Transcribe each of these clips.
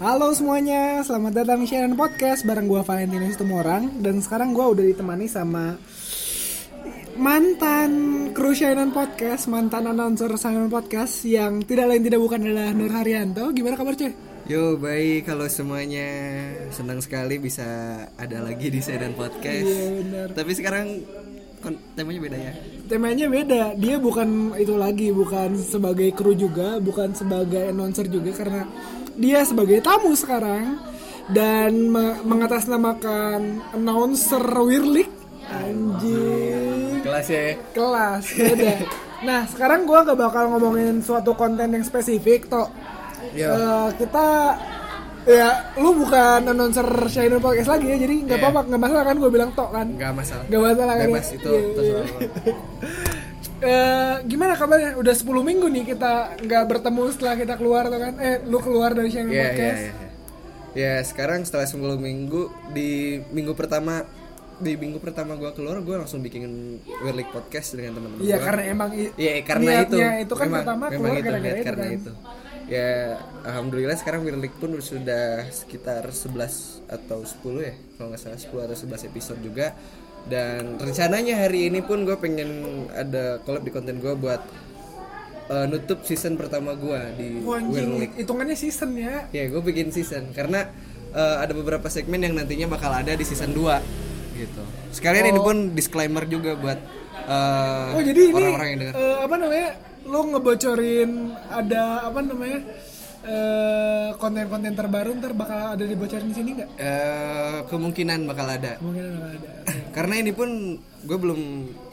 Halo semuanya, selamat datang di Sharon Podcast bareng gue Valentinus Tumorang Dan sekarang gue udah ditemani sama mantan kru Sharon Podcast, mantan announcer Sharon Podcast Yang tidak lain tidak bukan adalah Nur Haryanto Gimana kabar cuy? Yo baik kalau semuanya senang sekali bisa ada lagi di Sedan Podcast. Iya, benar. Tapi sekarang temanya beda ya. Temanya beda, dia bukan itu lagi, bukan sebagai kru juga, bukan sebagai announcer juga Karena dia sebagai tamu sekarang Dan me- mengatasnamakan announcer Wirlik Anjing Kelas ya. kelas beda. Nah sekarang gua gak bakal ngomongin suatu konten yang spesifik toh. Yo. Eh, kita ya lu bukan announcer Shiner Podcast lagi ya jadi nggak Iya. apa-apa nggak masalah kan gue bilang tok kan Nggak masalah. nggak masalah kan Bebas ya? itu Iya. terserah Eh, gimana kabarnya udah 10 minggu nih kita nggak bertemu setelah kita keluar tuh kan eh lu keluar dari Shiner Iya iya Podcast iya. Ya sekarang setelah 10 minggu di minggu pertama di minggu pertama gua keluar gua langsung bikin Wirlik Podcast dengan teman-teman Iya karena emang Iya karena itu. itu kan Memang- pertama memang keluar itu, gara-gara itu karena kan. itu. Ya alhamdulillah sekarang Wirlik pun sudah sekitar 11 atau 10 ya kalau nggak salah 10 atau 11 episode juga dan rencananya hari ini pun gue pengen ada collab di konten gue buat eh, nutup season pertama gue di Wirlik. hitungannya season ya Ya gue bikin season karena eh, ada beberapa segmen yang nantinya bakal ada di season 2 gitu. Sekalian ini pun disclaimer juga buat eh, Oh jadi ini orang-orang yang dengar. eh, apa namanya? Lo ngebocorin ada apa namanya? Eh, konten-konten terbaru ntar bakal ada dibocorin di sini nggak? Eh, kemungkinan bakal ada. Mungkin bakal ada. Karena ini pun gue belum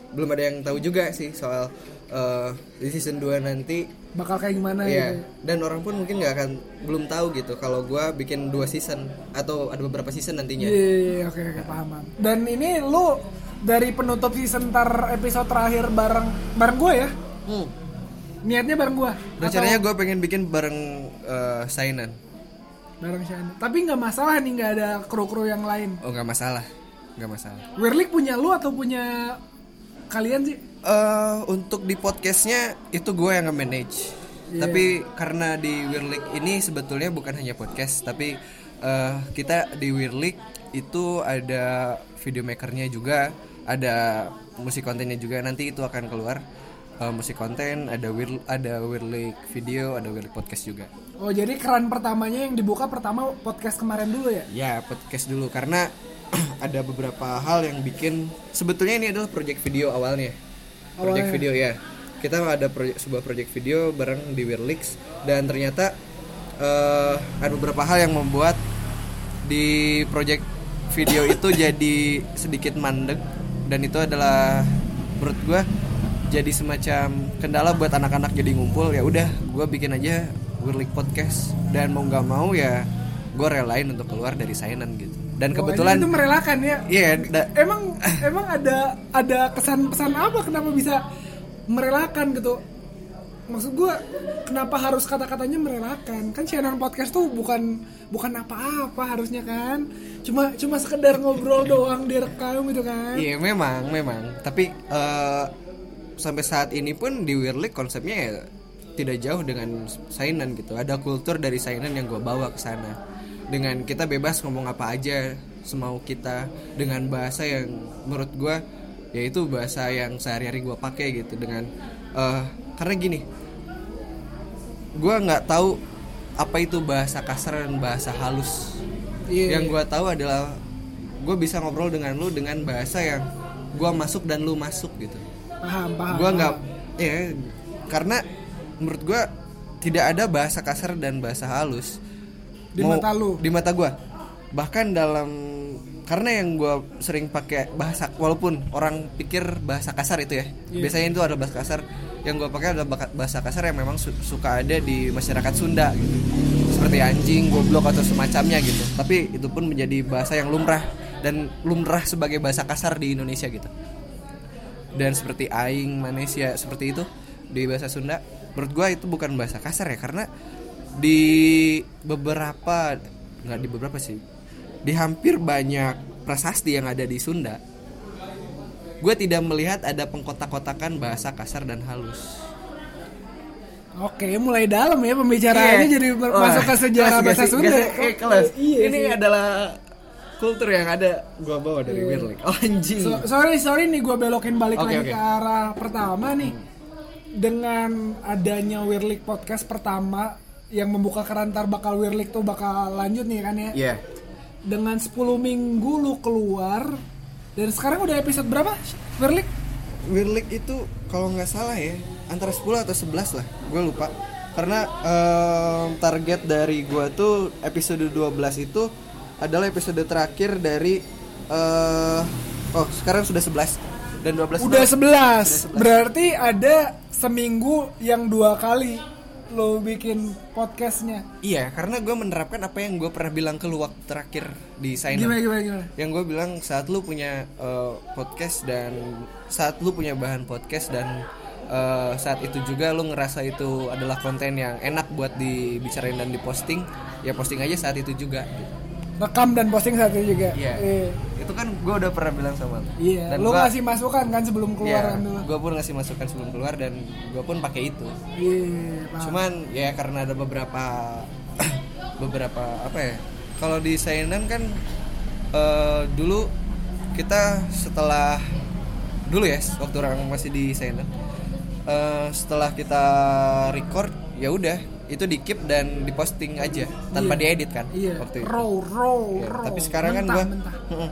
belum ada yang tahu juga sih soal eh, di season 2 nanti Bakal kayak gimana ya gitu. dan orang pun mungkin nggak akan belum tahu gitu kalau gue bikin dua season atau ada beberapa season nantinya Iya, iya, iya, oke oke paham. paham. Dan ini lu dari penutup season ntar episode terakhir bareng bareng gue ya? Hmm. Niatnya bareng gue. rencananya gue pengen bikin bareng eh, Sainan Bareng Shana. Tapi nggak masalah nih nggak ada kru-kru yang lain. oh nggak masalah nggak masalah Wirlik punya lu atau punya kalian sih? Eh, untuk di podcastnya itu gue yang nge-manage. Tapi karena di Wirlik ini sebetulnya bukan hanya podcast, tapi eh, kita di Wirlik itu ada video makernya juga, ada musik kontennya juga. Nanti itu akan keluar eh, musik konten, ada Wir ada Wirlik video, ada Wirlik podcast juga. Oh jadi keran pertamanya yang dibuka pertama podcast kemarin dulu ya? Ya podcast dulu karena ada beberapa hal yang bikin sebetulnya ini adalah project video awalnya. Project Awalnya. video ya. Kita ada proyek sebuah project video bareng di Wirlix dan ternyata eh, ada beberapa hal yang membuat di project video itu jadi sedikit mandek dan itu adalah menurut gua jadi semacam kendala buat anak-anak jadi ngumpul ya udah gua bikin aja Wirlik podcast dan mau nggak mau ya gue relain untuk keluar dari Sainan gitu dan Oh, kebetulan itu merelakan ya? iya da- Emang emang ada ada kesan pesan apa kenapa bisa merelakan gitu? Maksud gue kenapa harus kata-katanya merelakan? Kan channel podcast tuh bukan bukan apa-apa harusnya kan? Cuma cuma sekedar ngobrol doang direkam gitu kan? Iya memang memang tapi eh, sampai saat ini pun di Wirlik konsepnya ya tidak jauh dengan Sainan gitu. Ada kultur dari Sainan yang gue bawa ke sana. Dengan kita bebas ngomong apa aja semau kita. Dengan bahasa yang menurut gue yaitu bahasa yang sehari-hari gue pakai gitu. Dengan eh, karena gini gue nggak tahu apa itu bahasa kasar dan bahasa halus. Iya. yang gue tahu adalah gue bisa ngobrol dengan lu dengan bahasa yang gue masuk dan lu masuk gitu Paham, paham. gue nggak ya karena menurut gue tidak ada bahasa kasar dan bahasa halus. Di mata lu? di mata gue bahkan dalam karena yang gue sering pakai bahasa walaupun orang pikir bahasa kasar itu ya. Iya. biasanya itu adalah bahasa kasar. Yang gue pakai adalah bahasa kasar yang memang su- suka ada di masyarakat Sunda gitu. Seperti anjing goblok atau semacamnya gitu. Tapi itu pun menjadi bahasa yang lumrah. Dan lumrah sebagai bahasa kasar di Indonesia gitu dan seperti aing manusia seperti itu di bahasa Sunda menurut gua itu bukan bahasa kasar ya karena di beberapa nggak di beberapa sih di hampir banyak prasasti yang ada di Sunda gue tidak melihat ada pengkotak-kotakan bahasa kasar dan halus Oke, mulai dalam ya pembicaraannya Iya. jadi masuk ke sejarah bahasa? Sunda. Eh, kelas. Ini sih. adalah kultur yang ada gua bawa dari Iya. Wirlik. Oh, anjing. So- sorry sorry nih gue belokin balik Oke, lagi oke. ke arah pertama nih dengan adanya Wirlik podcast pertama yang membuka kerantar bakal Wirlik tuh bakal lanjut nih kan ya Iya. dengan 10 minggu lu keluar dan sekarang udah episode berapa Wirlik Wirlik itu kalau nggak salah ya antara 10 atau 11 lah, gue lupa. Karena em, target dari gua tuh episode 12 itu adalah episode terakhir dari eh oh sekarang sudah 11 dan 12 udah itu- 11 berarti ada seminggu yang dua kali lo bikin podcastnya. Iya, karena gue menerapkan apa yang gue pernah bilang ke lu waktu terakhir di sign gimana gimana gimana? Yang gue bilang saat lu punya eh, podcast dan saat lu punya bahan podcast dan eh, saat itu juga lu ngerasa itu adalah konten yang enak buat dibicarain dan diposting ya posting aja saat itu juga rekam dan posting satu juga Iya. Iya. itu kan gue udah pernah bilang sama lu Iya, Dan lu gua- ngasih masukan kan sebelum keluar Iya, kan gue pun ngasih masukan sebelum keluar dan gue pun pakai itu Iya, paham. cuman ya karena ada beberapa beberapa apa ya kalau di Sainan kan eh, dulu kita setelah dulu ya waktu orang masih di Sainan eh, setelah kita record ya udah itu di keep dan diposting aja tanpa Iya. diedit kan Iya, waktu itu raw, raw, Ya, raw. tapi sekarang kan Mentah, gue mentah.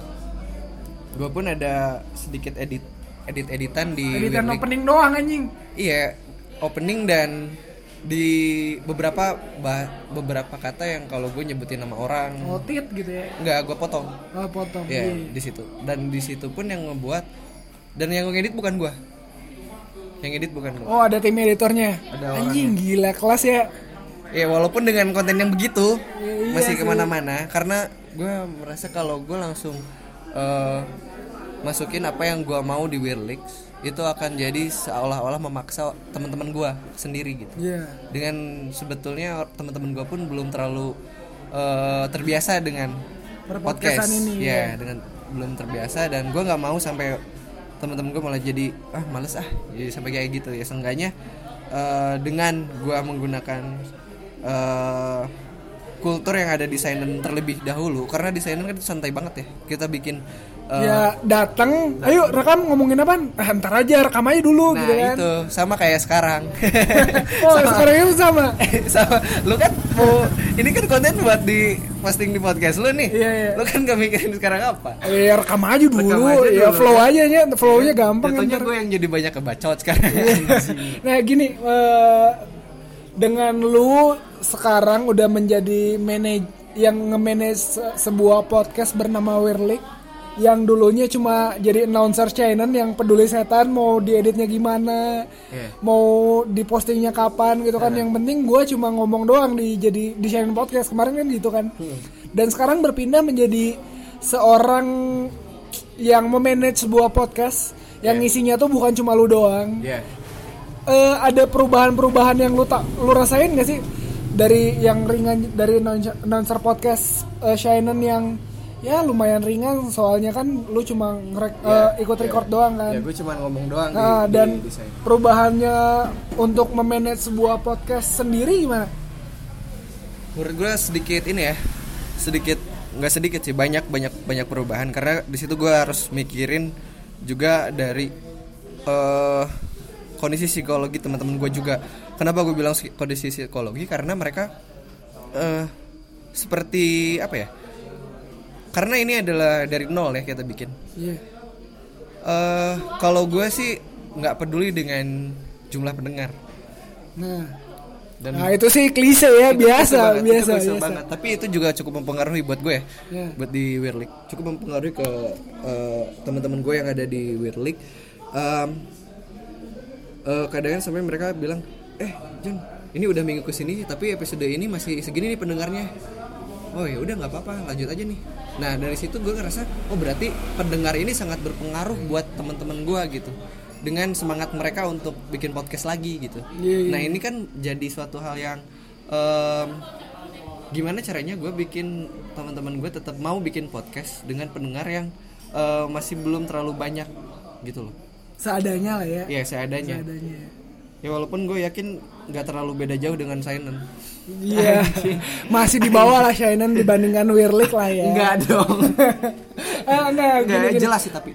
gue pun ada sedikit edit edit editan di Editan opening doang anjing. Iya, opening dan di beberapa bah- beberapa kata yang kalau gue nyebutin nama orang Otit gitu ya. nggak gue potong. Oh, potong. Ya Iya. di situ dan di situ pun yang ngebuat dan yang ngedit bukan gue. Yang edit bukan gue. Oh, ada tim editornya. Ada anjing gila kelas ya. Ya walaupun dengan konten yang begitu Iya masih sih. ke mana-mana karena gue merasa kalau gue langsung eh, masukin apa yang gue mau di Wirlix itu akan jadi seolah-olah memaksa teman-teman gue sendiri gitu. Iya. dengan sebetulnya teman-teman gue pun belum terlalu eh, terbiasa dengan podcast ini, ya ya. dengan belum terbiasa dan gue nggak mau sampai teman-teman gue malah jadi ah males ah jadi sampai kayak gitu ya seenggaknya eh, dengan gue menggunakan eh, kultur yang ada di Sainen terlebih dahulu. Karena di kan santai banget ya. Kita bikin eh, ya datang, ayo rekam ngomongin apa? Ah, ntar aja rekam aja dulu nah gitu kan. itu. Sama kayak sekarang. Oh, Sama- sekarang itu sama. sama. Lu kan mau ini kan konten buat di posting di podcast lu nih. Iya, iya. lu kan gak mikirin sekarang apa? Eh, ya rekam aja dulu, Rekam aja ya dulu, flow kan? aja ya, flownya gampang Jatuhnya ntar. gue yang jadi banyak kebacot sekarang. Nah gini, eh, dengan lu sekarang udah menjadi manaj yang nge-manage se- sebuah podcast bernama Wirlik yang dulunya cuma jadi announcer channel yang peduli setan mau dieditnya gimana Iya. mau dipostingnya kapan gitu kan. Yang penting gue cuma ngomong doang di jadi di channel podcast. Kemarin kan gitu kan. Dan sekarang berpindah menjadi seorang yang memanage sebuah podcast yang isinya tuh bukan cuma lu doang. Ya eh, ada perubahan-perubahan yang lu tak lu rasain gak sih dari yang ringan dari announcer- podcast uh, Shinen yang ya lumayan ringan. Soalnya kan lu cuma ngerek eh, ikut record doang kan. Ya gue cuma ngomong doang di- nah, di, dan desain. perubahannya untuk memanage sebuah podcast sendiri gimana? Menurut gue sedikit ini ya sedikit nggak sedikit sih banyak banyak banyak perubahan. Karena di situ gue harus mikirin juga dari eh kondisi psikologi teman-teman gue juga kenapa gue bilang kondisi psikologi? Karena mereka eh seperti apa ya? Karena ini adalah dari nol ya kita bikin. Iya. Eh kalau gue sih nggak peduli dengan jumlah pendengar. Nah. Dan nah itu sih klise ya Itu biasa klise banget, itu biasa klise biasa. banget. tapi itu juga cukup mempengaruhi buat gue ya Ya. buat di Wirlik cukup mempengaruhi ke eh, teman-teman gue yang ada di Wirlik Em, eh, kadang sampai mereka bilang eh John ini udah minggu ke sini tapi episode ini masih segini nih pendengarnya. Oh ya udah nggak apa-apa lanjut aja nih. Nah dari situ gue ngerasa oh berarti pendengar ini sangat berpengaruh buat teman-teman gue gitu. Dengan semangat mereka untuk bikin podcast lagi gitu. Iya, iya. nah ini kan jadi suatu hal yang em, gimana caranya gue bikin teman-teman gue tetap mau bikin podcast dengan pendengar yang eh, masih belum terlalu banyak gitu loh. Seadanya lah ya. Ya seadanya. Seadanya ya walaupun gue yakin nggak terlalu beda jauh dengan Sainen Iya. Masih di bawah lah Shainan dibandingkan Wirlik lah ya. Enggak dong Eh, enggak, gini, Enggak gini. jelas sih tapi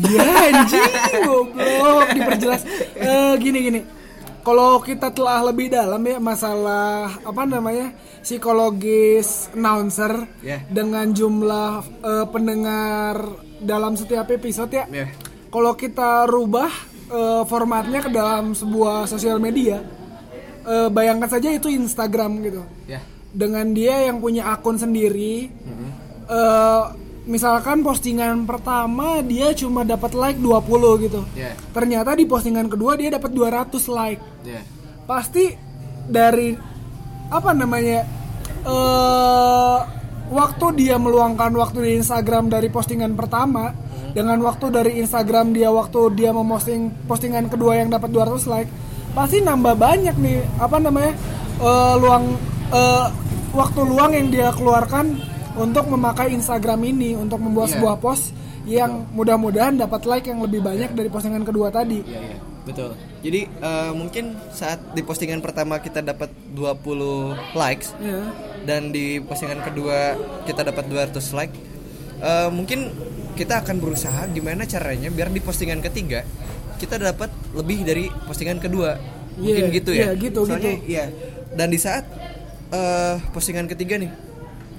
Dia anjing goblok diperjelas. Eh gini gini. Kalau kita telah lebih dalam ya masalah apa namanya psikologis announcer Ya. dengan jumlah eh, pendengar dalam setiap episode ya. Ya. Kalau kita rubah eh, formatnya ke dalam sebuah sosial media, eh, bayangkan saja itu Instagram gitu. ya Dengan dia yang punya akun sendiri, eh, misalkan postingan pertama dia cuma dapat like 20 gitu. ya Ternyata di postingan kedua dia dapat 200 like. ya Pasti dari apa namanya? eh waktu dia meluangkan waktu di Instagram dari postingan pertama dengan waktu dari Instagram dia waktu dia memposting postingan kedua yang dapat 200 like, pasti nambah banyak nih apa namanya? eh, luang eh, waktu luang yang dia keluarkan untuk memakai Instagram ini untuk membuat Iya. sebuah post yang mudah-mudahan dapat like yang lebih banyak dari postingan kedua tadi. Iya, iya. Betul. Jadi eh, mungkin saat di postingan pertama kita dapat 20 likes Ya. dan di postingan kedua kita dapat 200 like, eh, mungkin kita akan berusaha gimana caranya biar di postingan ketiga kita dapat lebih dari postingan kedua. Mungkin Iya, gitu ya. iya, gitu, Soalnya, gitu. Iya. Dan di saat eh, postingan ketiga nih,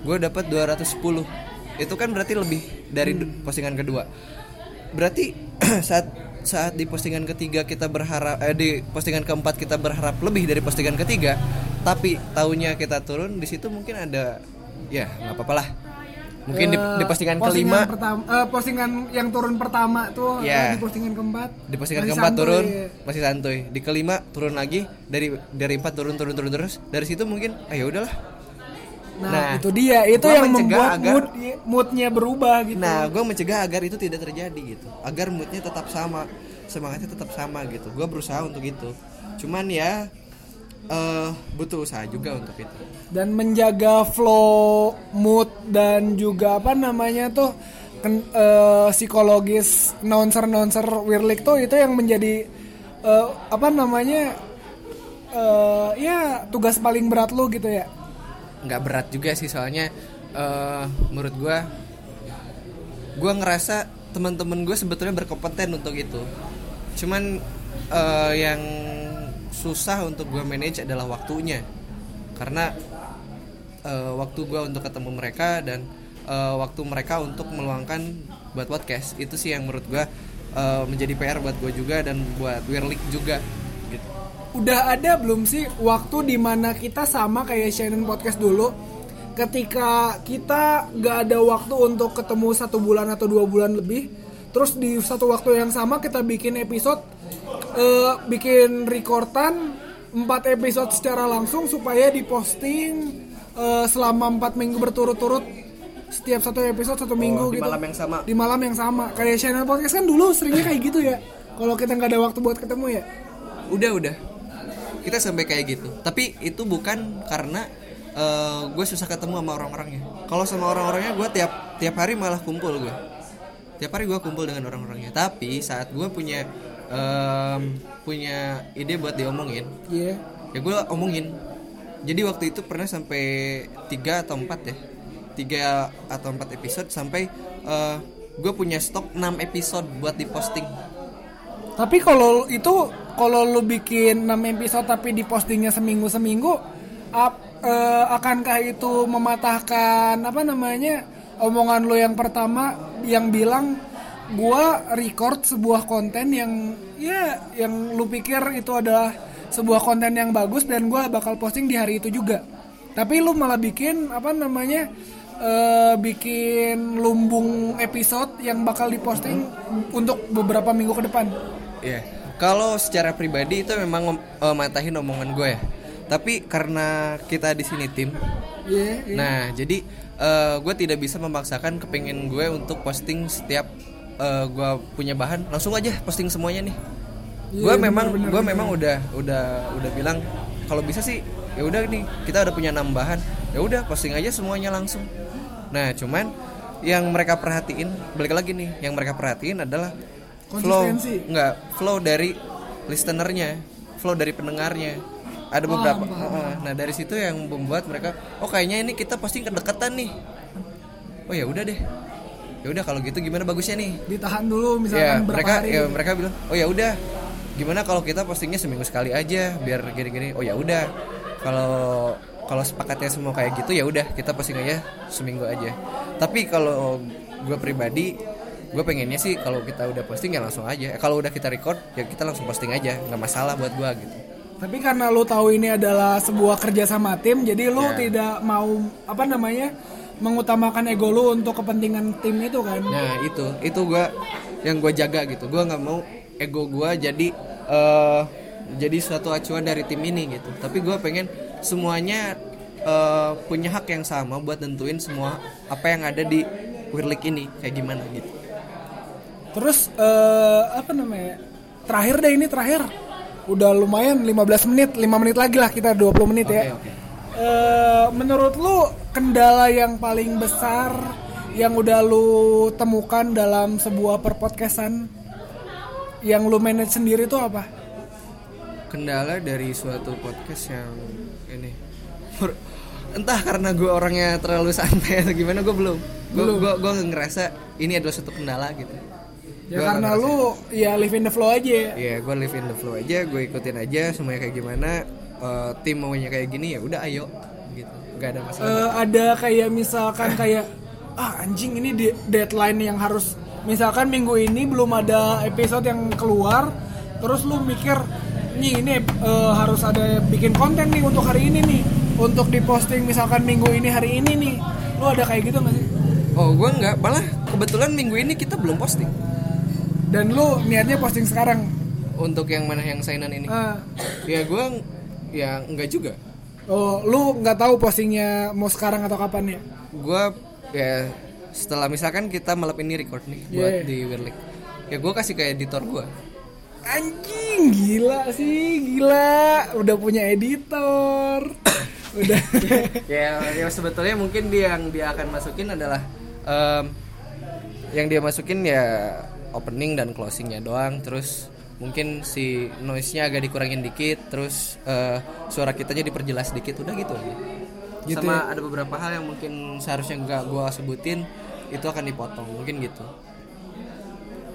gue dapat 210. Itu kan berarti lebih dari Hmm. postingan kedua. Berarti saat saat di postingan ketiga kita berharap eh, di postingan keempat kita berharap lebih dari postingan ketiga, tapi tahunya kita turun di situ mungkin ada ya nggak apa-apa lah. Mungkin di, Eh, di postingan, kelima. pertama, eh, postingan yang turun pertama tuh Iya. di postingan keempat. Di postingan keempat santuy. turun masih santuy. Di kelima turun lagi dari dari empat turun turun turun terus. Dari situ mungkin ah ya udahlah. Nah, Nah, itu dia. Itu yang membuat agar- mood moodnya berubah gitu. Nah gue mencegah agar itu tidak terjadi gitu. Agar moodnya tetap sama semangatnya tetap sama gitu. Gue berusaha untuk itu. Cuman ya eh butuh usaha juga untuk itu. Dan menjaga flow mood dan juga apa namanya tuh ken- eh, psikologis announcer announcer Wirlik tuh itu yang menjadi eh, apa namanya eh, ya tugas paling berat lu gitu ya? Nggak berat juga sih soalnya eh menurut gue gue ngerasa teman-teman gue sebetulnya berkompeten untuk itu. Cuman eh, yang susah untuk gue manage adalah waktunya. Karena eh, waktu gue untuk ketemu mereka dan eh, waktu mereka untuk meluangkan buat podcast itu sih yang menurut gue eh, menjadi PR buat gue juga dan buat Wirlik juga gitu. Udah ada belum sih waktu di mana kita sama kayak Shannon podcast dulu? Ketika kita gak ada waktu untuk ketemu satu bulan atau dua bulan lebih terus di satu waktu yang sama kita bikin episode eh, bikin rekordan empat episode secara langsung supaya diposting eh, selama empat minggu berturut-turut. Setiap satu episode satu minggu di gitu. malam yang sama. Di malam yang sama. Kayak channel podcast kan dulu seringnya kayak gitu ya. Kalau kita nggak ada waktu buat ketemu ya. Udah udah. Kita sampai kayak gitu. Tapi itu bukan karena eh, gue susah ketemu sama orang-orangnya. Kalau sama orang-orangnya gue tiap tiap hari malah kumpul gue tiap hari gue kumpul dengan orang-orangnya. Tapi saat gue punya em, punya ide buat diomongin Iya. ya gue omongin. Jadi waktu itu pernah sampai tiga atau empat ya. Tiga atau empat episode sampai eh, gue punya stok 6 episode buat diposting. Tapi kalau itu kalau lu bikin 6 episode tapi dipostingnya seminggu seminggu, ap, eh, akankah itu mematahkan apa namanya omongan lu yang pertama yang bilang gua record sebuah konten yang ya yang lu pikir itu adalah sebuah konten yang bagus dan gua bakal posting di hari itu juga. Tapi lu malah bikin apa namanya eh, bikin lumbung episode yang bakal diposting untuk beberapa minggu ke depan. Iya. Kalau secara pribadi itu memang eh, matahin omongan gue ya. Tapi karena kita di sini tim, Iya, iya. nah jadi gue tidak bisa memaksakan kepingin gue untuk posting setiap gue punya bahan. Langsung aja posting semuanya nih. Iya, gue bener, memang gue memang udah udah udah bilang kalau bisa sih ya udah nih kita udah punya enam bahan. Ya udah posting aja semuanya langsung. Nah cuman yang mereka perhatiin balik lagi nih yang mereka perhatiin adalah flow. Nggak flow dari listenernya flow dari pendengarnya ada beberapa. nah dari situ yang membuat mereka oh kayaknya ini kita posting kedekatan nih. Oh ya udah deh. Ya udah kalau gitu gimana bagusnya nih? Ditahan dulu ya misalkan berapa mereka hari. ya mereka bilang oh ya udah. Gimana kalau kita postingnya seminggu sekali aja biar gini-gini. Oh ya udah. Kalau kalau sepakatnya semua kayak gitu ya udah kita posting aja seminggu aja. Tapi kalau gue pribadi gue pengennya sih kalau kita udah posting ya langsung aja. Kalau udah kita record ya kita langsung posting aja nggak masalah buat gue gitu Tapi karena lu tahu ini adalah sebuah kerja sama tim, jadi lu Ya. tidak mau apa namanya mengutamakan ego lu untuk kepentingan tim itu kan? Nah itu itu gue yang gue jaga gitu. Gue nggak mau ego gue jadi eh jadi suatu acuan dari tim ini gitu. Tapi gue pengen semuanya eh, punya hak yang sama buat nentuin semua apa yang ada di Wirlik ini kayak gimana gitu. Terus eh, apa namanya? Terakhir deh ini terakhir. Udah lumayan 15 menit, 5 menit lagi lah kita 20 menit ya. Oke, oke. Eh, menurut lu kendala yang paling besar yang udah lu temukan dalam sebuah perpodcastan yang lu manage sendiri itu apa? Kendala dari suatu podcast yang ini entah karena gue orangnya terlalu santai atau gimana gue belum. Gue gue gue ngerasa ini adalah suatu kendala gitu. Ya Gua karena lu ya live in the flow aja. Iya, gue live in the flow aja, gue ikutin aja semuanya kayak gimana. Eh, tim maunya kayak gini ya udah ayo gitu. Gak ada masalah. Eh, ada kayak misalkan kayak ah anjing ini di- deadline yang harus misalkan minggu ini belum ada episode yang keluar terus lu mikir nih ini eh, harus ada bikin konten nih untuk hari ini nih untuk diposting misalkan minggu ini hari ini nih lu ada kayak gitu nggak sih Oh, gue nggak, malah kebetulan minggu ini kita belum posting. Dan lu niatnya posting sekarang Untuk yang mana yang sainan ini? Ah, Ya gue ya nggak juga. oh lu nggak tahu postingnya mau sekarang atau kapan ya Gue ya setelah misalkan kita malam ini record nih buat Yeah. di Wirlik. Ya gue kasih ke editor gue. Anjing gila sih gila udah punya editor udah ya, ya sebetulnya mungkin dia yang dia akan masukin adalah em, yang dia masukin ya opening dan closingnya doang. Terus mungkin si noise-nya agak dikurangin dikit terus eh, suara kitanya diperjelas dikit udah gitu aja. Gitu sama ada beberapa hal yang mungkin seharusnya nggak gua sebutin itu akan dipotong mungkin gitu.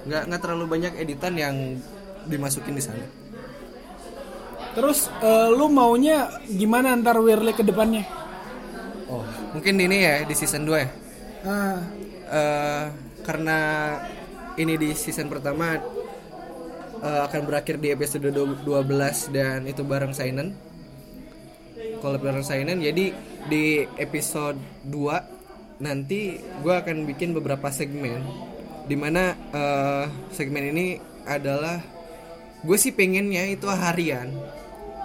Nggak nggak terlalu banyak editan yang dimasukin di sana. Terus eh, lu maunya gimana antar Wirly ke depannya? Oh mungkin ini ya di season 2 ya? Ah. Eh karena ini di season pertama eh, akan berakhir di episode 12 dan itu bareng Sainen. Kalau bareng Sainen. Jadi di episode 2 nanti gue akan bikin beberapa segmen di mana eh, segmen ini adalah gue sih pengennya itu harian.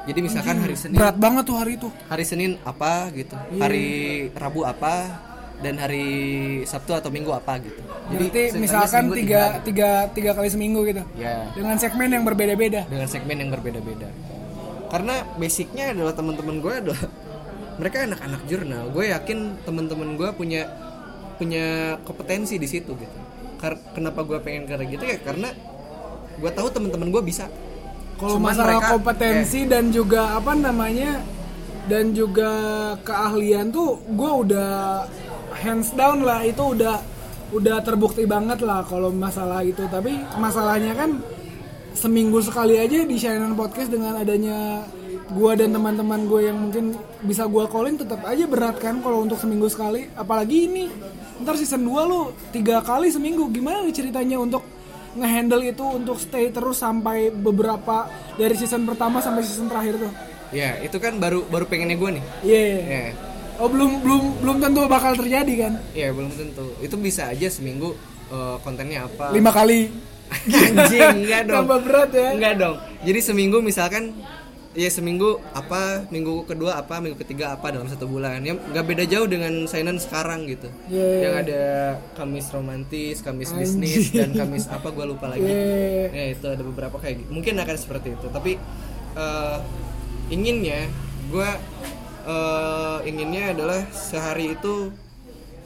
Jadi misalkan hari Senin berat banget tuh hari itu. hari Senin apa gitu, hari Rabu apa, dan hari Sabtu atau Minggu apa gitu. Berarti se- misalkan tiga, tiga, tiga kali seminggu gitu ya dengan segmen yang berbeda-beda dengan segmen yang berbeda-beda. Karena basicnya adalah teman-teman gue adalah mereka anak-anak jurnal. Gue yakin teman-teman gue punya punya kompetensi di situ gitu. Kar- kenapa gue pengen kayak gitu ya karena gue tahu teman-teman gue bisa. kalau masalah mereka- kompetensi dan juga apa namanya dan juga keahlian tuh gue udah hands down lah itu udah udah terbukti banget lah kalau masalah itu. Tapi masalahnya kan seminggu sekali aja di Shannon Podcast dengan adanya gue dan teman-teman gue yang mungkin bisa gue callin tetap aja berat kan kalau untuk seminggu sekali. Apalagi ini ntar season 2 lu tiga kali seminggu. Gimana nih ceritanya untuk ngehandle itu untuk stay terus sampai beberapa dari season pertama sampai season terakhir tuh? Ya itu kan baru baru pengennya gue nih. iya. Ya. Oh belum belum belum tentu bakal terjadi kan Ya belum tentu. Itu bisa aja seminggu eh, kontennya apa. lima kali Anjing, enggak dong. tambah berat ya Enggak dong. Jadi seminggu misalkan ya seminggu apa, minggu kedua apa, minggu ketiga apa dalam satu bulan. Ya nggak beda jauh dengan Sainan sekarang gitu. Iya. Yang ada Kamis romantis, Kamis bisnis dan Kamis apa gua lupa lagi. Iya. Ya itu ada beberapa kayak gitu. Mungkin akan seperti itu. Tapi eh, inginnya gua eh, inginnya adalah sehari itu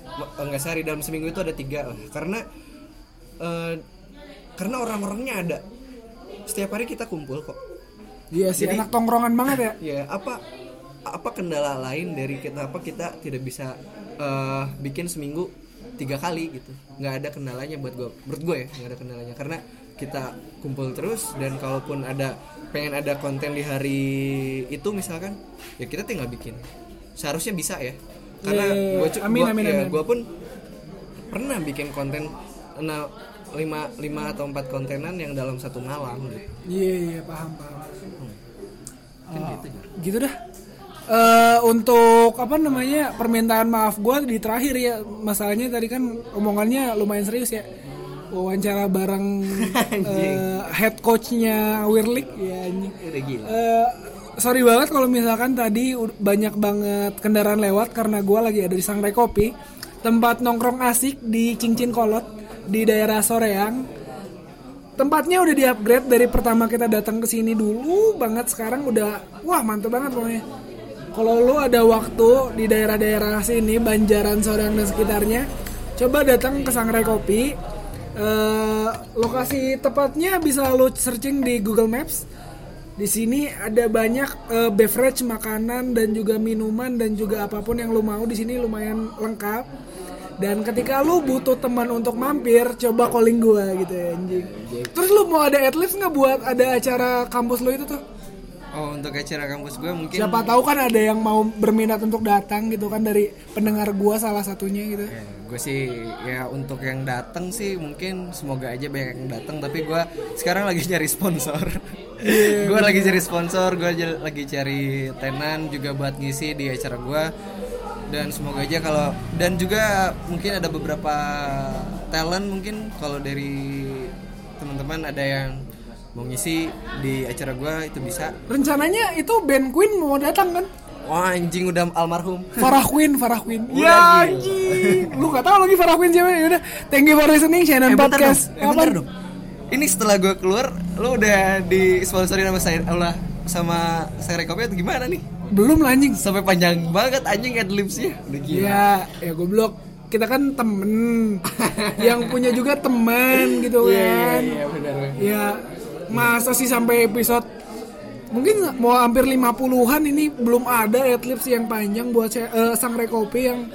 eh, enggak sehari dalam seminggu itu ada tiga lah. Karena eh, karena orang-orangnya ada setiap hari kita kumpul kok Iya sih, Jadi- anak tongkrongan banget ya. ya apa apa kendala lain dari kita apa kita tidak bisa eh, bikin seminggu tiga kali gitu nggak ada kendalanya buat gue menurut gue ya nggak ada kendalanya karena kita kumpul terus dan kalaupun ada pengen ada konten di hari itu misalkan ya kita tinggal bikin seharusnya bisa ya karena Iya, iya, iya. gue cu- Amin, gua- amin, ya, amin. gua pun pernah bikin konten nah, lima, lima atau empat kontenan yang dalam satu malam gitu Iya iya paham paham. Kan Oh, gitu, gitu dah. Eh untuk apa namanya permintaan maaf gue di terakhir ya masalahnya tadi kan omongannya lumayan serius ya wawancara bareng eh, head coachnya Wirlik ya anjing. udah gila. Eh, sorry banget kalau misalkan tadi banyak banget kendaraan lewat karena gue lagi ada di Sangrai Kopi tempat nongkrong asik di Cincin Kolot di daerah Soreang. Tempatnya udah di upgrade dari pertama kita datang ke sini dulu banget sekarang udah wah mantep banget pokoknya. Kalau lu ada waktu di daerah-daerah sini Banjaran Soreang dan sekitarnya coba datang ke Sangrai Kopi Eh, lokasi tepatnya bisa lu searching di Google Maps. Di sini ada banyak eh, beverage makanan dan juga minuman dan juga apa pun yang lu mau. Di sini lumayan lengkap. Dan ketika lu butuh teman untuk mampir coba calling gua gitu ya anjing. Terus lu mau ada adlibs nggak buat ada acara kampus lu itu tuh Oh untuk acara kampus gue mungkin siapa tahu kan ada yang mau berminat untuk datang gitu kan dari pendengar gua salah satunya gitu. Ya, gue sih ya untuk yang datang sih mungkin semoga aja banyak yang datang tapi gue sekarang lagi cari sponsor. Gue lagi cari sponsor gue lagi cari tenan juga buat ngisi di acara gue dan semoga aja kalau dan juga mungkin ada beberapa talent mungkin kalau dari teman-teman ada yang mau ngisi di acara gue itu bisa rencananya itu band Queen mau datang kan wah anjing udah almarhum Farah Queen, Farah Queen. Udah, Ya anjing. Lu gak tahu lagi Farah Queen siapa? Ya udah. Thank you for listening Shannon Eh, Podcast. dong, eh, bentar dong. Ini setelah gue keluar, lu udah disponsori sama saya Allah sama saya Kopi atau gimana nih? Belum lah anjing. Sampai panjang banget anjing adlibsnya. Udah gila. Ya, ya goblok. Kita kan temen yang punya juga teman gitu kan. Iya, benar. Ya, masa sih sampai episode mungkin mau hampir 50-an ini belum ada adlibs yang panjang buat saya, eh, sang rekopi yang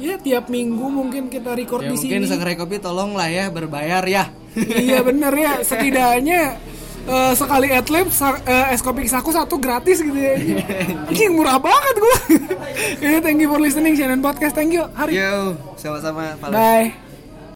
ya tiap minggu mungkin kita record Ya di mungkin sini. sang Kopi tolong lah ya berbayar ya. iya bener ya. Setidaknya eh, sekali adlib sa- eh, es kopi saku satu gratis gitu ya. Anjing murah banget gue ya thank you for listening Shannon Podcast. Thank you. Hari. Yo, sama-sama. Bye